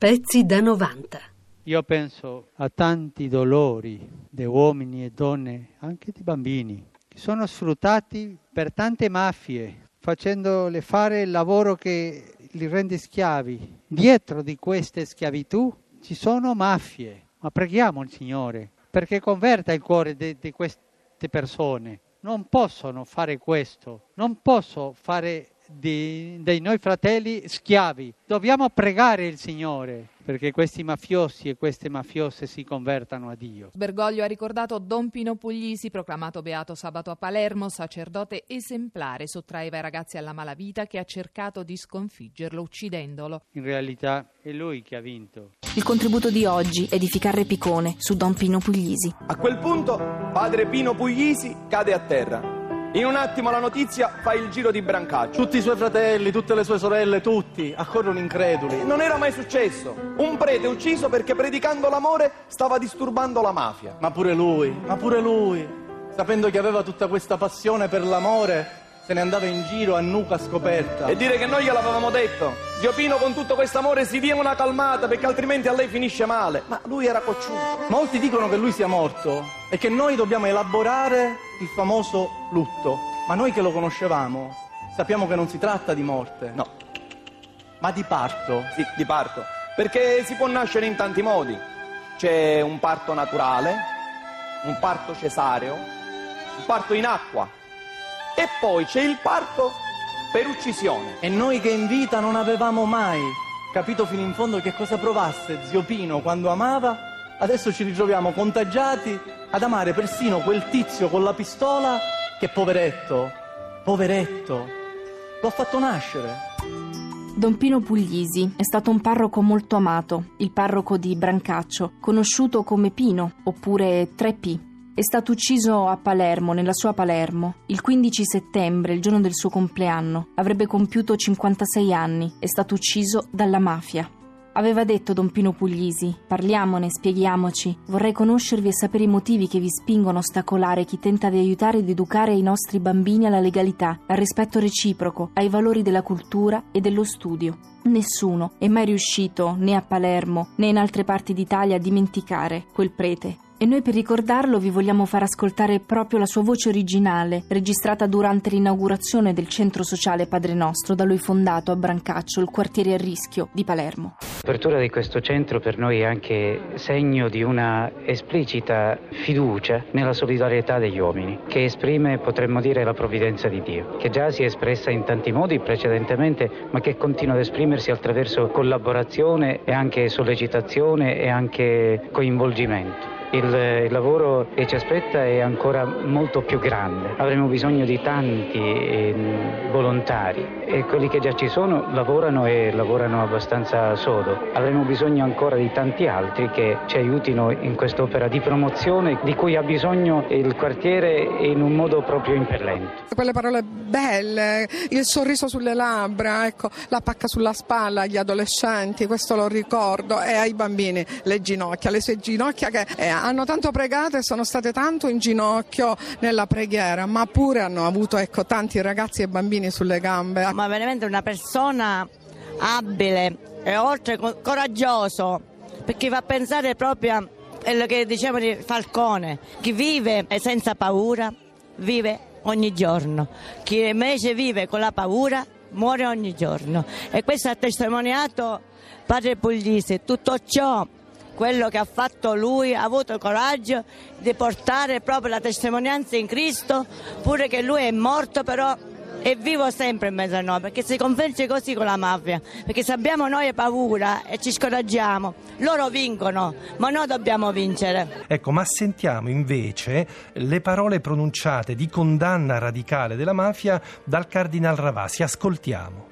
Pezzi da 90. Io penso a tanti dolori di uomini e donne, anche di bambini, che sono sfruttati per tante mafie, facendole fare il lavoro che li rende schiavi. Dietro di queste schiavitù ci sono mafie, ma preghiamo il Signore perché converta il cuore di, queste persone. Non possono fare questo, non posso fare di, dei noi fratelli schiavi. Dobbiamo pregare il Signore perché questi mafiosi e queste mafiose si convertano a Dio. Bergoglio ha ricordato Don Pino Puglisi, proclamato beato sabato a Palermo, sacerdote esemplare, sottraeva i ragazzi alla malavita che ha cercato di sconfiggerlo uccidendolo. In realtà è lui che ha vinto. Il contributo di oggi è di Ficarre Picone su Don Pino Puglisi. A quel punto padre Pino Puglisi cade a terra. In un attimo la notizia fa il giro di Brancaccio. Tutti i suoi fratelli, tutte le sue sorelle, tutti accorrono increduli. Non era mai successo. Un prete ucciso perché predicando l'amore stava disturbando la mafia. Ma pure lui, ma pure lui, sapendo che aveva tutta questa passione per l'amore, se ne andava in giro a nuca scoperta. E dire che noi gliel'avevamo detto. Zio Pino con tutto questo amore si dia una calmata perché altrimenti a lei finisce male. Ma lui era cocciuto. Molti dicono che lui sia morto e che noi dobbiamo elaborare il famoso lutto. Ma noi che lo conoscevamo sappiamo che non si tratta di morte. No. Ma di parto. Sì, di parto. Perché si può nascere in tanti modi. C'è un parto naturale, un parto cesareo, un parto in acqua e poi c'è il parto per uccisione. E noi che in vita non avevamo mai capito fino in fondo che cosa provasse zio Pino quando amava, adesso ci ritroviamo contagiati ad amare persino quel tizio con la pistola che poveretto, poveretto, lo ha fatto nascere. Don Pino Puglisi è stato un parroco molto amato, il parroco di Brancaccio, conosciuto come Pino oppure 3P. È stato ucciso a Palermo, nella sua Palermo, il 15 settembre, il giorno del suo compleanno. Avrebbe compiuto 56 anni. È stato ucciso dalla mafia. Aveva detto Don Pino Puglisi: Parliamone, spieghiamoci. Vorrei conoscervi e sapere i motivi che vi spingono a ostacolare chi tenta di aiutare ed educare i nostri bambini alla legalità, al rispetto reciproco, ai valori della cultura e dello studio. Nessuno è mai riuscito, né a Palermo né in altre parti d'Italia, a dimenticare quel prete e noi per ricordarlo vi vogliamo far ascoltare proprio la sua voce originale, registrata durante l'inaugurazione del centro sociale Padre Nostro, da lui fondato a Brancaccio, il quartiere a rischio di Palermo. L'apertura di questo centro per noi è anche segno di una esplicita fiducia nella solidarietà degli uomini, che esprime, potremmo dire, la provvidenza di Dio, che già si è espressa in tanti modi precedentemente, ma che continua ad esprimersi attraverso collaborazione e anche sollecitazione e anche coinvolgimento. Il, il, lavoro che ci aspetta è ancora molto più grande. Avremo bisogno di tanti eh, volontari e quelli che già ci sono lavorano e lavorano abbastanza sodo. Avremo bisogno ancora di tanti altri che ci aiutino in quest'opera di promozione di cui ha bisogno il quartiere in un modo proprio impellente. Quelle parole belle, il sorriso sulle labbra, ecco, la pacca sulla spalla agli adolescenti, questo lo ricordo, e ai bambini le ginocchia, le sue ginocchia che eh, hanno tanto pregato e sono state tanto in ginocchio nella preghiera, ma pure hanno avuto ecco, tanti ragazzi e bambini sulle gambe. Ma veramente una persona abile e oltre coraggioso, perché fa pensare proprio a quello che dicevano di Falcone, chi vive senza paura vive ogni giorno, chi invece vive con la paura muore ogni giorno. E questo ha testimoniato Padre Puglisi, tutto ciò quello che ha fatto lui, ha avuto il coraggio di portare proprio la testimonianza in Cristo, pure che lui è morto però è vivo sempre in mezzo a noi, perché si convince così con la mafia, perché se abbiamo noi paura e ci scoraggiamo, loro vincono, ma noi dobbiamo vincere. Ecco, ma sentiamo invece le parole pronunciate di condanna radicale della mafia dal Cardinal Ravasi, ascoltiamo.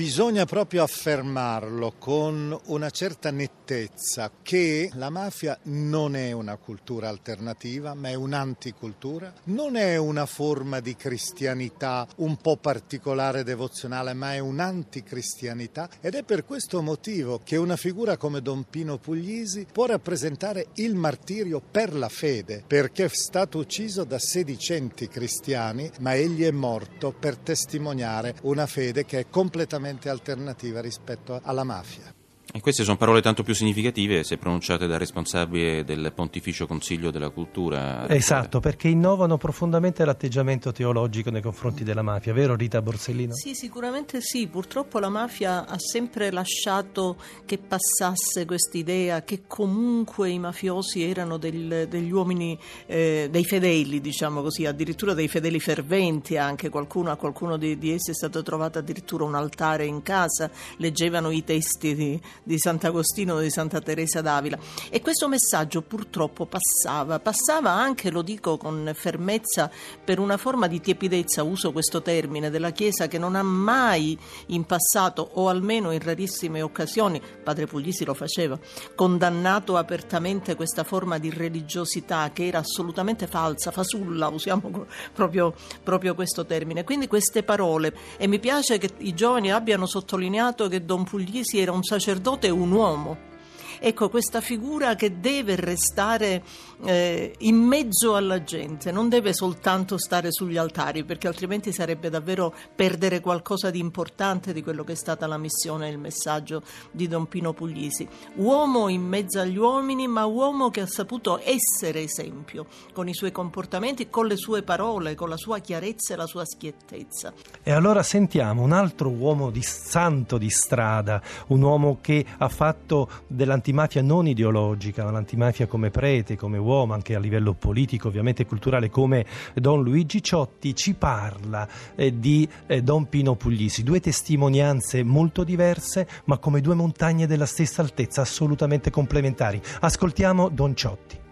Bisogna proprio affermarlo con una certa nettezza che la mafia non è una cultura alternativa, ma è un'anticultura, non è una forma di cristianità un po' particolare devozionale, ma è un'anticristianità. Ed è per questo motivo che una figura come Don Pino Puglisi può rappresentare il martirio per la fede, perché è stato ucciso da sedicenti cristiani, ma egli è morto per testimoniare una fede che è completamente alternativa rispetto alla mafia. E queste sono parole tanto più significative se pronunciate da responsabile del Pontificio Consiglio della Cultura. Esatto, perché innovano profondamente l'atteggiamento teologico nei confronti della mafia, vero Rita Borsellino? Sì, sicuramente sì. Purtroppo la mafia ha sempre lasciato che passasse quest'idea che comunque i mafiosi erano del, degli uomini, eh, dei fedeli, diciamo così, addirittura dei fedeli ferventi anche. Qualcuno, a qualcuno di, di essi è stato trovato addirittura un altare in casa, leggevano i testi di di Sant'Agostino o di Santa Teresa d'Avila. E questo messaggio purtroppo passava, passava anche, lo dico con fermezza, per una forma di tiepidezza, uso questo termine, della Chiesa che non ha mai in passato, o almeno in rarissime occasioni, padre Puglisi lo faceva, condannato apertamente questa forma di religiosità che era assolutamente falsa, fasulla, usiamo proprio, proprio questo termine. Quindi queste parole, e mi piace che i giovani abbiano sottolineato che Don Puglisi era un sacerdote è un uomo Ecco, questa figura che deve restare eh, in mezzo alla gente, non deve soltanto stare sugli altari, perché altrimenti sarebbe davvero perdere qualcosa di importante di quello che è stata la missione e il messaggio di Don Pino Puglisi. Uomo in mezzo agli uomini, ma uomo che ha saputo essere esempio, con i suoi comportamenti, con le sue parole, con la sua chiarezza e la sua schiettezza. E allora sentiamo un altro uomo di santo di strada, un uomo che ha fatto dell'antichità l'antimafia non ideologica, ma l'antimafia come prete, come uomo, anche a livello politico, ovviamente culturale, come Don Luigi Ciotti, ci parla eh, di eh, Don Pino Puglisi. Due testimonianze molto diverse, ma come due montagne della stessa altezza, assolutamente complementari. Ascoltiamo Don Ciotti.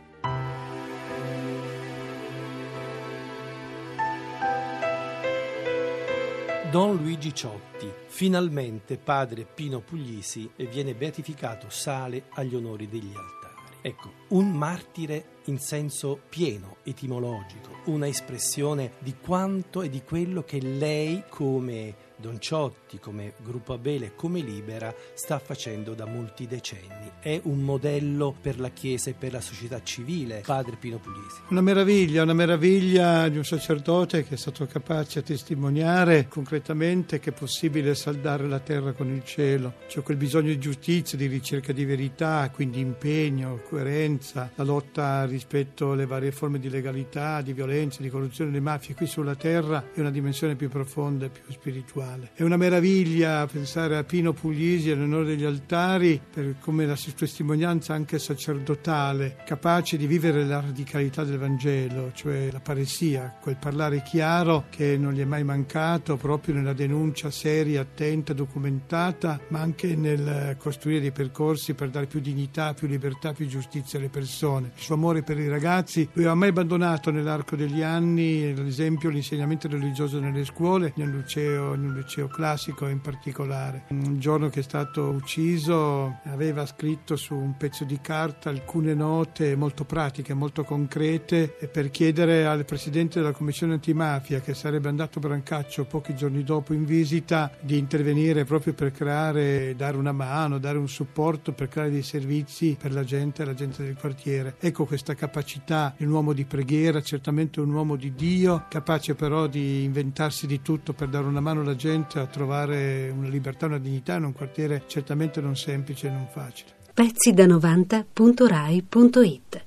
Don Luigi Ciotti, finalmente padre Pino Puglisi viene beatificato, sale agli onori degli altari. Ecco, un martire in senso pieno, etimologico, una espressione di quanto e di quello che lei come Don Ciotti, come Gruppo Abele, come Libera, sta facendo da molti decenni. È un modello per la Chiesa e per la società civile, padre Pino Puglisi. Una meraviglia, una meraviglia di un sacerdote che è stato capace a testimoniare concretamente che è possibile saldare la terra con il cielo. C'è quel bisogno di giustizia, di ricerca di verità, quindi impegno, coerenza, la lotta rispetto alle varie forme di legalità, di violenza, di corruzione, di mafie. Qui sulla terra è una dimensione più profonda e più spirituale. È una meraviglia pensare a Pino Puglisi all'onore degli altari per come la sua testimonianza anche sacerdotale, capace di vivere la radicalità del Vangelo, cioè la paresia, quel parlare chiaro che non gli è mai mancato proprio nella denuncia seria, attenta, documentata, ma anche nel costruire dei percorsi per dare più dignità, più libertà, più giustizia alle persone. Il suo amore per i ragazzi lui ha mai abbandonato nell'arco degli anni, ad esempio, l'insegnamento religioso nelle scuole, nel liceo, nel liceo classico in particolare. Un giorno che è stato ucciso aveva scritto su un pezzo di carta alcune note molto pratiche, molto concrete per chiedere al presidente della commissione antimafia che sarebbe andato a Brancaccio pochi giorni dopo in visita di intervenire proprio per creare, dare una mano, dare un supporto per creare dei servizi per la gente, la gente del quartiere. Ecco questa capacità di un uomo di preghiera, certamente un uomo di Dio, capace però di inventarsi di tutto per dare una mano alla gente a trovare una libertà, una dignità in un quartiere certamente non semplice e non facile. Pezzi da 90.rai.it